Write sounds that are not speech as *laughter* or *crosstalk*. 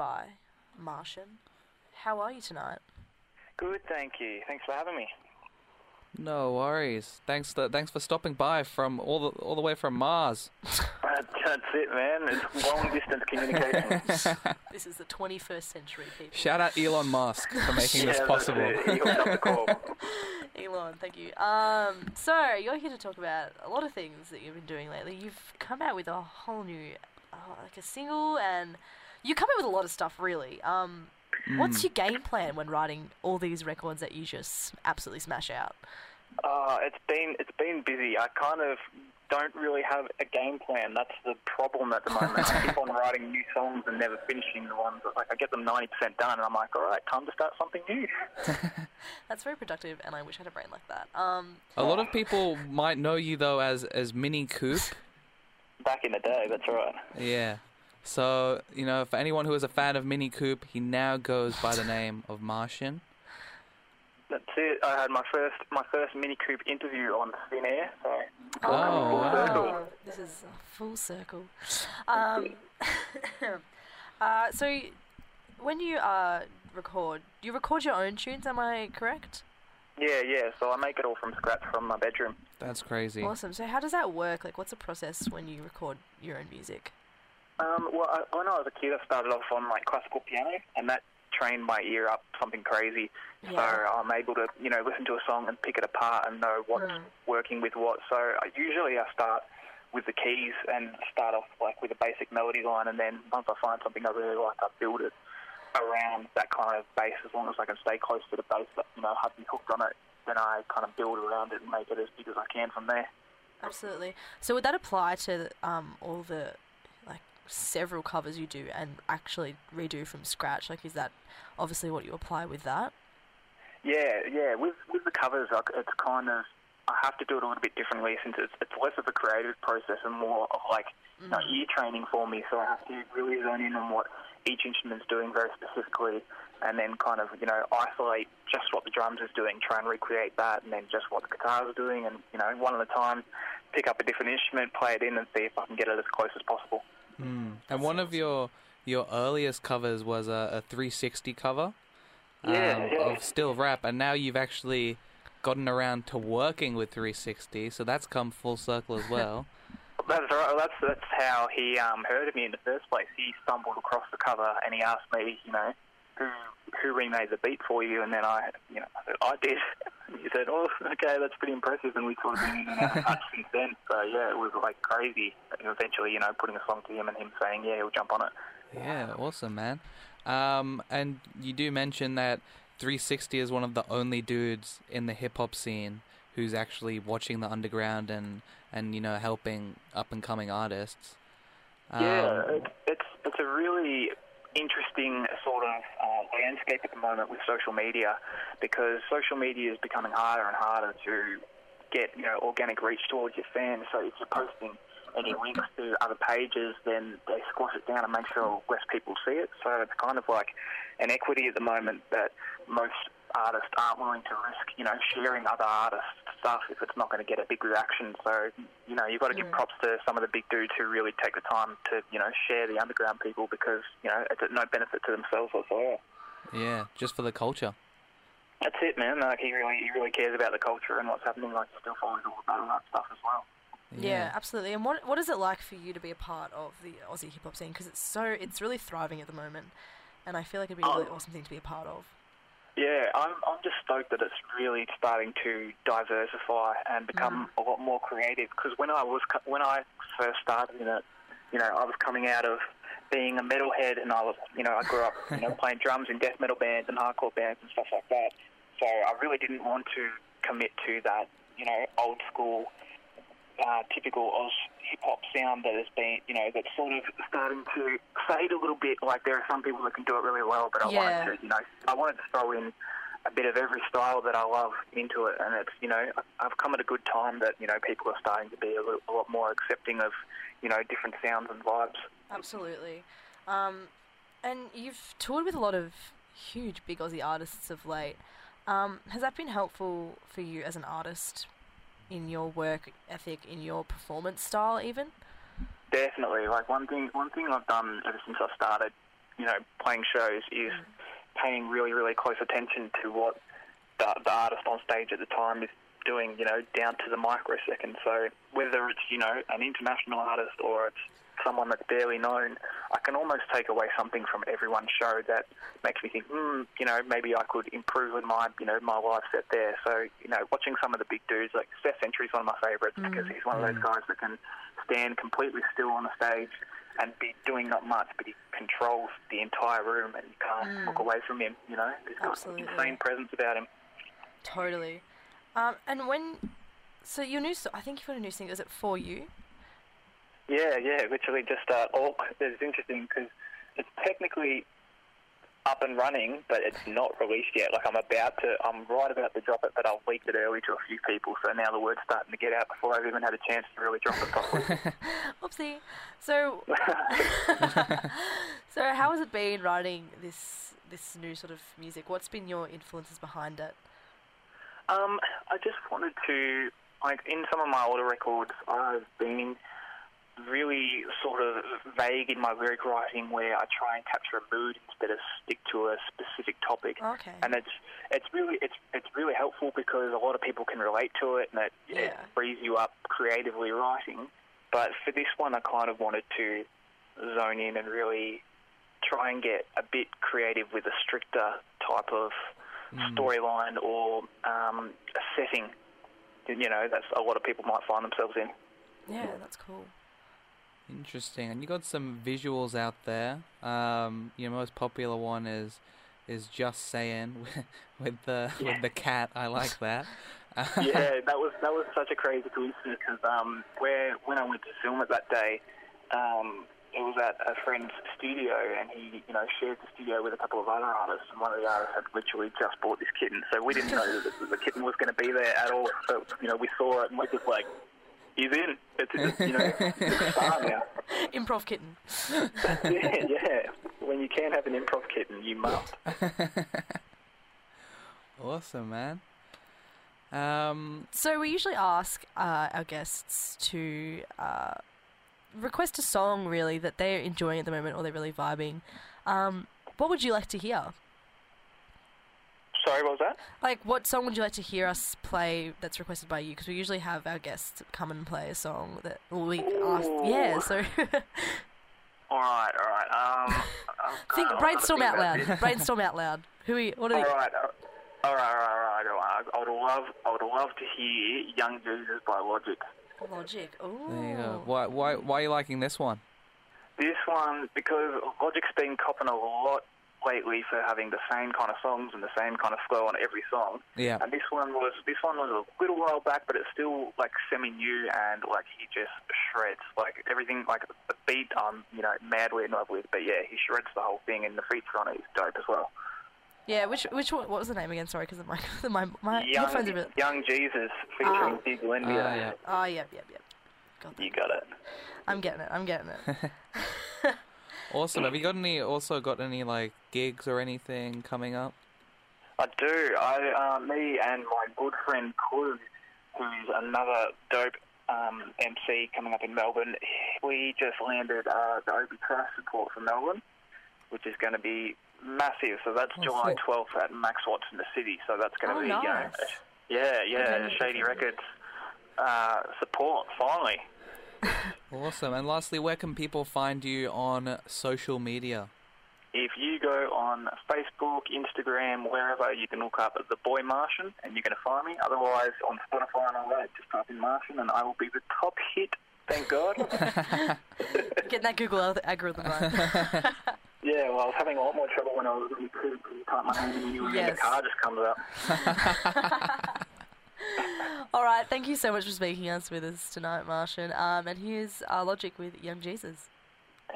by Martian. How are you tonight? Good, thank you. Thanks for having me. No worries. Thanks. To, thanks for stopping by from all the all the way from Mars. *laughs* That's it, man. It's long distance communication. *laughs* This is the 21st century, people. Shout out Elon Musk for making this Yeah, that's possible. it. He hooked the call. *laughs* Elon, thank you. Um, so you're here to talk about a lot of things that you've been doing lately. You've come out with a whole new, uh, like a single, and you come out with a lot of stuff, really. Um, what's your game plan when writing all these records that you just absolutely smash out? Uh, it's been it's been busy. I kind of don't really have a game plan. That's the problem at the moment. I keep on writing new songs and never finishing the ones. That, like I get them ninety percent done, and I'm like, all right, time to start something new. *laughs* That's very productive, and I wish I had a brain like that. Um, A lot of people might know you though as as Mini Coop. Back in the day, that's right. Yeah. So you know, for anyone who is a fan of Mini Coop, he now goes by the name of Martian. That's it. I had my first my first Mini Coop interview on Thin Air. So Oh, wow. wow. This is a full circle. Um, *laughs* uh, so, when you uh, record, you record your own tunes, am I correct? yeah, yeah. So I make it all from scratch from my bedroom. That's crazy. Awesome. So, how does that work? Like, what's the process when you record your own music? Um, well, I, when I was a kid, I started off on like classical piano, and that trained my ear up something crazy. Yeah. So I'm able to, you know, listen to a song and pick it apart and know what's Mm. working with what. So I, usually I start with the keys and start off like with a basic melody line, and then once I find something I really like, I build it around that kind of bass. As long as I can stay close to the bass, that you know, have me hooked on it, then I kind of build around it and make it as big as I can from there. Absolutely. So, would that apply to um, all the several covers you do and actually redo from scratch? Like, is that obviously what you apply with that? Yeah, yeah. With with the covers, it's kind of I have to do it a little bit differently since it's it's less of a creative process and more of like you know, mm. ear training for me. So I have to really zone in on what each instrument's doing very specifically, and then kind of you know isolate just what the drums is doing, try and recreate that, and then just what the guitar's are doing, and you know one at a time, pick up a different instrument, play it in, and see if I can get it as close as possible. Mm. And one of your your earliest covers was a, a 360 cover um, Yeah, yeah. of still rap, and now you've actually gotten around to working with 360, so that's come full circle as well. *laughs* That's right. That's that's how he um, heard of me in the first place. He stumbled across the cover and he asked me, you know, who who remade the beat for you? And then I, you know, I said I did. *laughs* He said, oh, okay, that's pretty impressive. And we sort of been in and out *laughs* touch since then. So yeah, it was like crazy. And eventually, you know, putting a song to him and him saying, yeah, he'll jump on it. yeah, awesome, man. Um, and you do mention that 360 is one of the only dudes in the hip hop scene who's actually watching the underground and and you know helping up and coming artists. Um, Yeah, it, it's it's a really interesting sort of uh, landscape at the moment with social media because social media is becoming harder and harder to get you know organic reach towards your fans. So if you're posting any links to other pages, then they squash it down and make sure less people see it. So it's kind of like an equity at the moment that most artists aren't willing to risk, you know, sharing other artists' stuff if it's not going to get a big reaction. So, you know, you've got to give mm. props to some of the big dudes who really take the time to, you know, share the underground people because, you know, it's at no benefit to themselves whatsoever. yeah, just for the culture. That's it, man. Like he really, he really cares about the culture and what's happening. Like he still follows all about all that stuff as well. Yeah, absolutely. And what what is it like for you to be a part of the Aussie hip hop scene? Because it's so it's really thriving at the moment, and I feel like it'd be a oh. really Oh. awesome thing to be a part of. Yeah, I'm I'm just stoked that it's really starting to diversify and become mm. a lot more creative. Because when I was when I first started in it, you know, I was coming out of being a metalhead, and I was, you know, I grew up, you know, *laughs* playing drums in death metal bands and hardcore bands and stuff like that. So I really didn't want to commit to that, you know, old school, uh, typical Oz hip hop sound that has been, you know, that's sort of starting to fade a little bit. Like there are some people that can do it really well, but I Yeah. wanted to, you know, I wanted to throw in a bit of every style that I love into it, and it's, you know, I've come at a good time that you know people are starting to be a, little, a lot more accepting of, you know, different sounds and vibes. Absolutely. Um, and you've toured with a lot of huge big Aussie artists of late. Um, has that been helpful for you as an artist in your work ethic, in your performance style, even? Definitely. Like one thing, one thing I've done ever since I started you know, playing shows is mm. paying really, really close attention to what the, the artist on stage at the time is doing, you know, down to the microsecond. So whether it's, you know, an international artist or it's someone that's barely known, I can almost take away something from everyone's show that makes me think, hmm, you know, maybe I could improve with my, you know, my live set there. So, you know, watching some of the big dudes, like Seth Sentry's one of my favourites because he's one of those guys that can stand completely still on the stage and be doing not much, but he controls the entire room and you can't look away from him, you know. He's got Absolutely. insane presence about him. Totally. Um, and when, so your new, so- I think you've got a new single. Is it for you? Yeah, yeah, literally just uh, all. It's interesting because it's technically up and running, but it's not released yet. Like I'm about to, I'm right about to drop it, but I'll leaked it early to a few people, so now the word's starting to get out before I've even had a chance to really drop it properly. *laughs* Oopsie. So, *laughs* so how has it been writing this this new sort of music? What's been your influences behind it? Um, I just wanted to, like, in some of my older records, I've been really sort of vague in my lyric writing where I try and capture a mood instead of stick to a specific topic. Okay. And it's it's really it's it's really helpful because a lot of people can relate to it and it, it frees you up creatively writing. But for this one, I kind of wanted to zone in and really try and get a bit creative with a stricter type of storyline or um, a setting. You know, that's a lot of people might find themselves in. Yeah, that's cool. Interesting. And you got some visuals out there. Um, your most popular one is is just saying *laughs* with the with the cat. I like that. *laughs* yeah, that was that was such a crazy coincidence because um, where when I went to film it that day, um, it was at a friend's studio, and he you know shared the studio with a couple of other artists, and one of the artists had literally just bought this kitten, so we didn't know that the, the kitten was going to be there at all. So you know we saw it, and we're just like, he's in. It's, it's you know, it's a now. *laughs* Improv kitten. *laughs* yeah, yeah. When you can't have an improv kitten, you must. *laughs* awesome, man. Um, So we usually ask uh, our guests to uh, request a song really that they're enjoying at the moment or they're really vibing. Um, what would you like to hear? Sorry, what was that? Like, what song would you like to hear us play that's requested by you? Because we usually have our guests come and play a song that well, we ask. Yeah, so *laughs* All right, all right. Um, I've *laughs* think got- I've got to brainstorm think out loud. this. brainstorm out loud. Who are you, what are All they? right, all right, all right, all right. all right. I would love, I would love to hear "Young Jesus" by Logic. Logic. there you Oh. go. Why why why are you liking this one? This one because Logic's been copping a lot lately for having the same kind of songs and the same kind of flow on every song. Yeah. And this one was this one was a little while back, but it's still like semi new and like he just shreds like everything. Like the beat, I'm you know madly in love with, but yeah, he shreds the whole thing, and the feature on it is dope as well. Yeah, which which one, what was the name again? Sorry, because my *laughs* my my Young, headphones are a bit. Young Jesus featuring Ah. Big Lenbo. Ah, yeah. Oh, yep, yep, yep. Got that. You got it. I'm getting it. I'm getting it. *laughs* Awesome. Have you got any also got any like gigs or anything coming up? I do. I, uh, me and my good friend Kuz, who's another dope um, MC coming up in Melbourne, we just landed uh, the Obie Trice support for Melbourne, which is going to be massive. So that's Oh, July sick. 12th at Max Watts in the city. So that's going to Oh, be, you know, nice. yeah, yeah, Shady Records uh, support finally. Awesome. And lastly, where can people find you on social media? If you go on Facebook, Instagram, wherever, you can look up at the Boy Martian and you're going to find me. Otherwise, on Spotify and all that, just type in Martian and I will be the top hit. Thank God. *laughs* Getting that Google al- algorithm right. *laughs* yeah, well, I was having a lot more trouble when I was really cool. You type my name in and the car just comes up. *laughs* All right, thank you so much for speaking us with us tonight, Martian. Um, and here's our logic with Young Jesus.